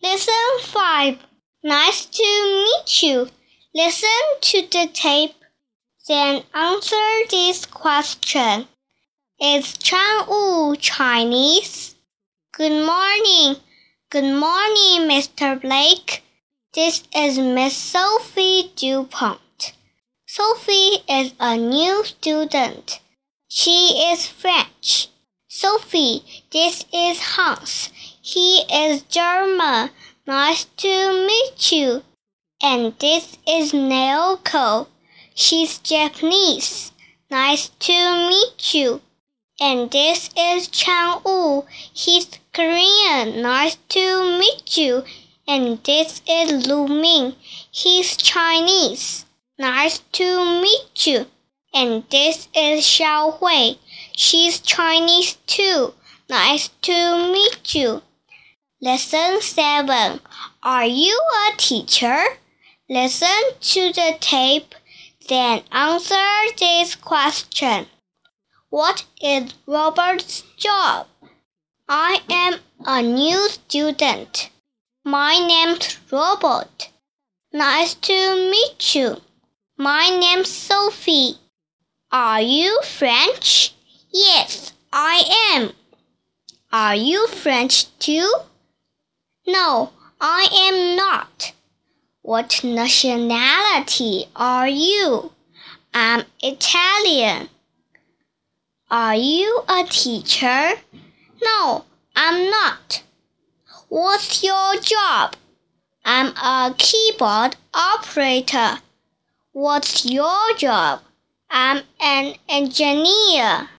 Lesson 5 Nice to meet you. Listen to the tape, then answer this question. Is Chang Wu Chinese? Good morning. Good morning, Mr. Blake. This is Miss Sophie DuPont. Sophie is a new student. She is French. Sophie, this is Hans. He is German. Nice to meet you. And this is Naoko. She's Japanese. Nice to meet you. And this is Chang Wu. He's Korean. Nice to meet you. And this is Lu Ming. He's Chinese. Nice to meet you. And this is Xiao Hui. She's Chinese too. Nice to meet you. Lesson 7. Are you a teacher? Listen to the tape, then answer this question. What is Robert's job? I am a new student. My name's Robert. Nice to meet you. My name's Sophie. Are you French? Yes, I am. Are you French too? No, I am not. What nationality are you? I'm Italian. Are you a teacher? No, I'm not. What's your job? I'm a keyboard operator. What's your job? I'm an engineer.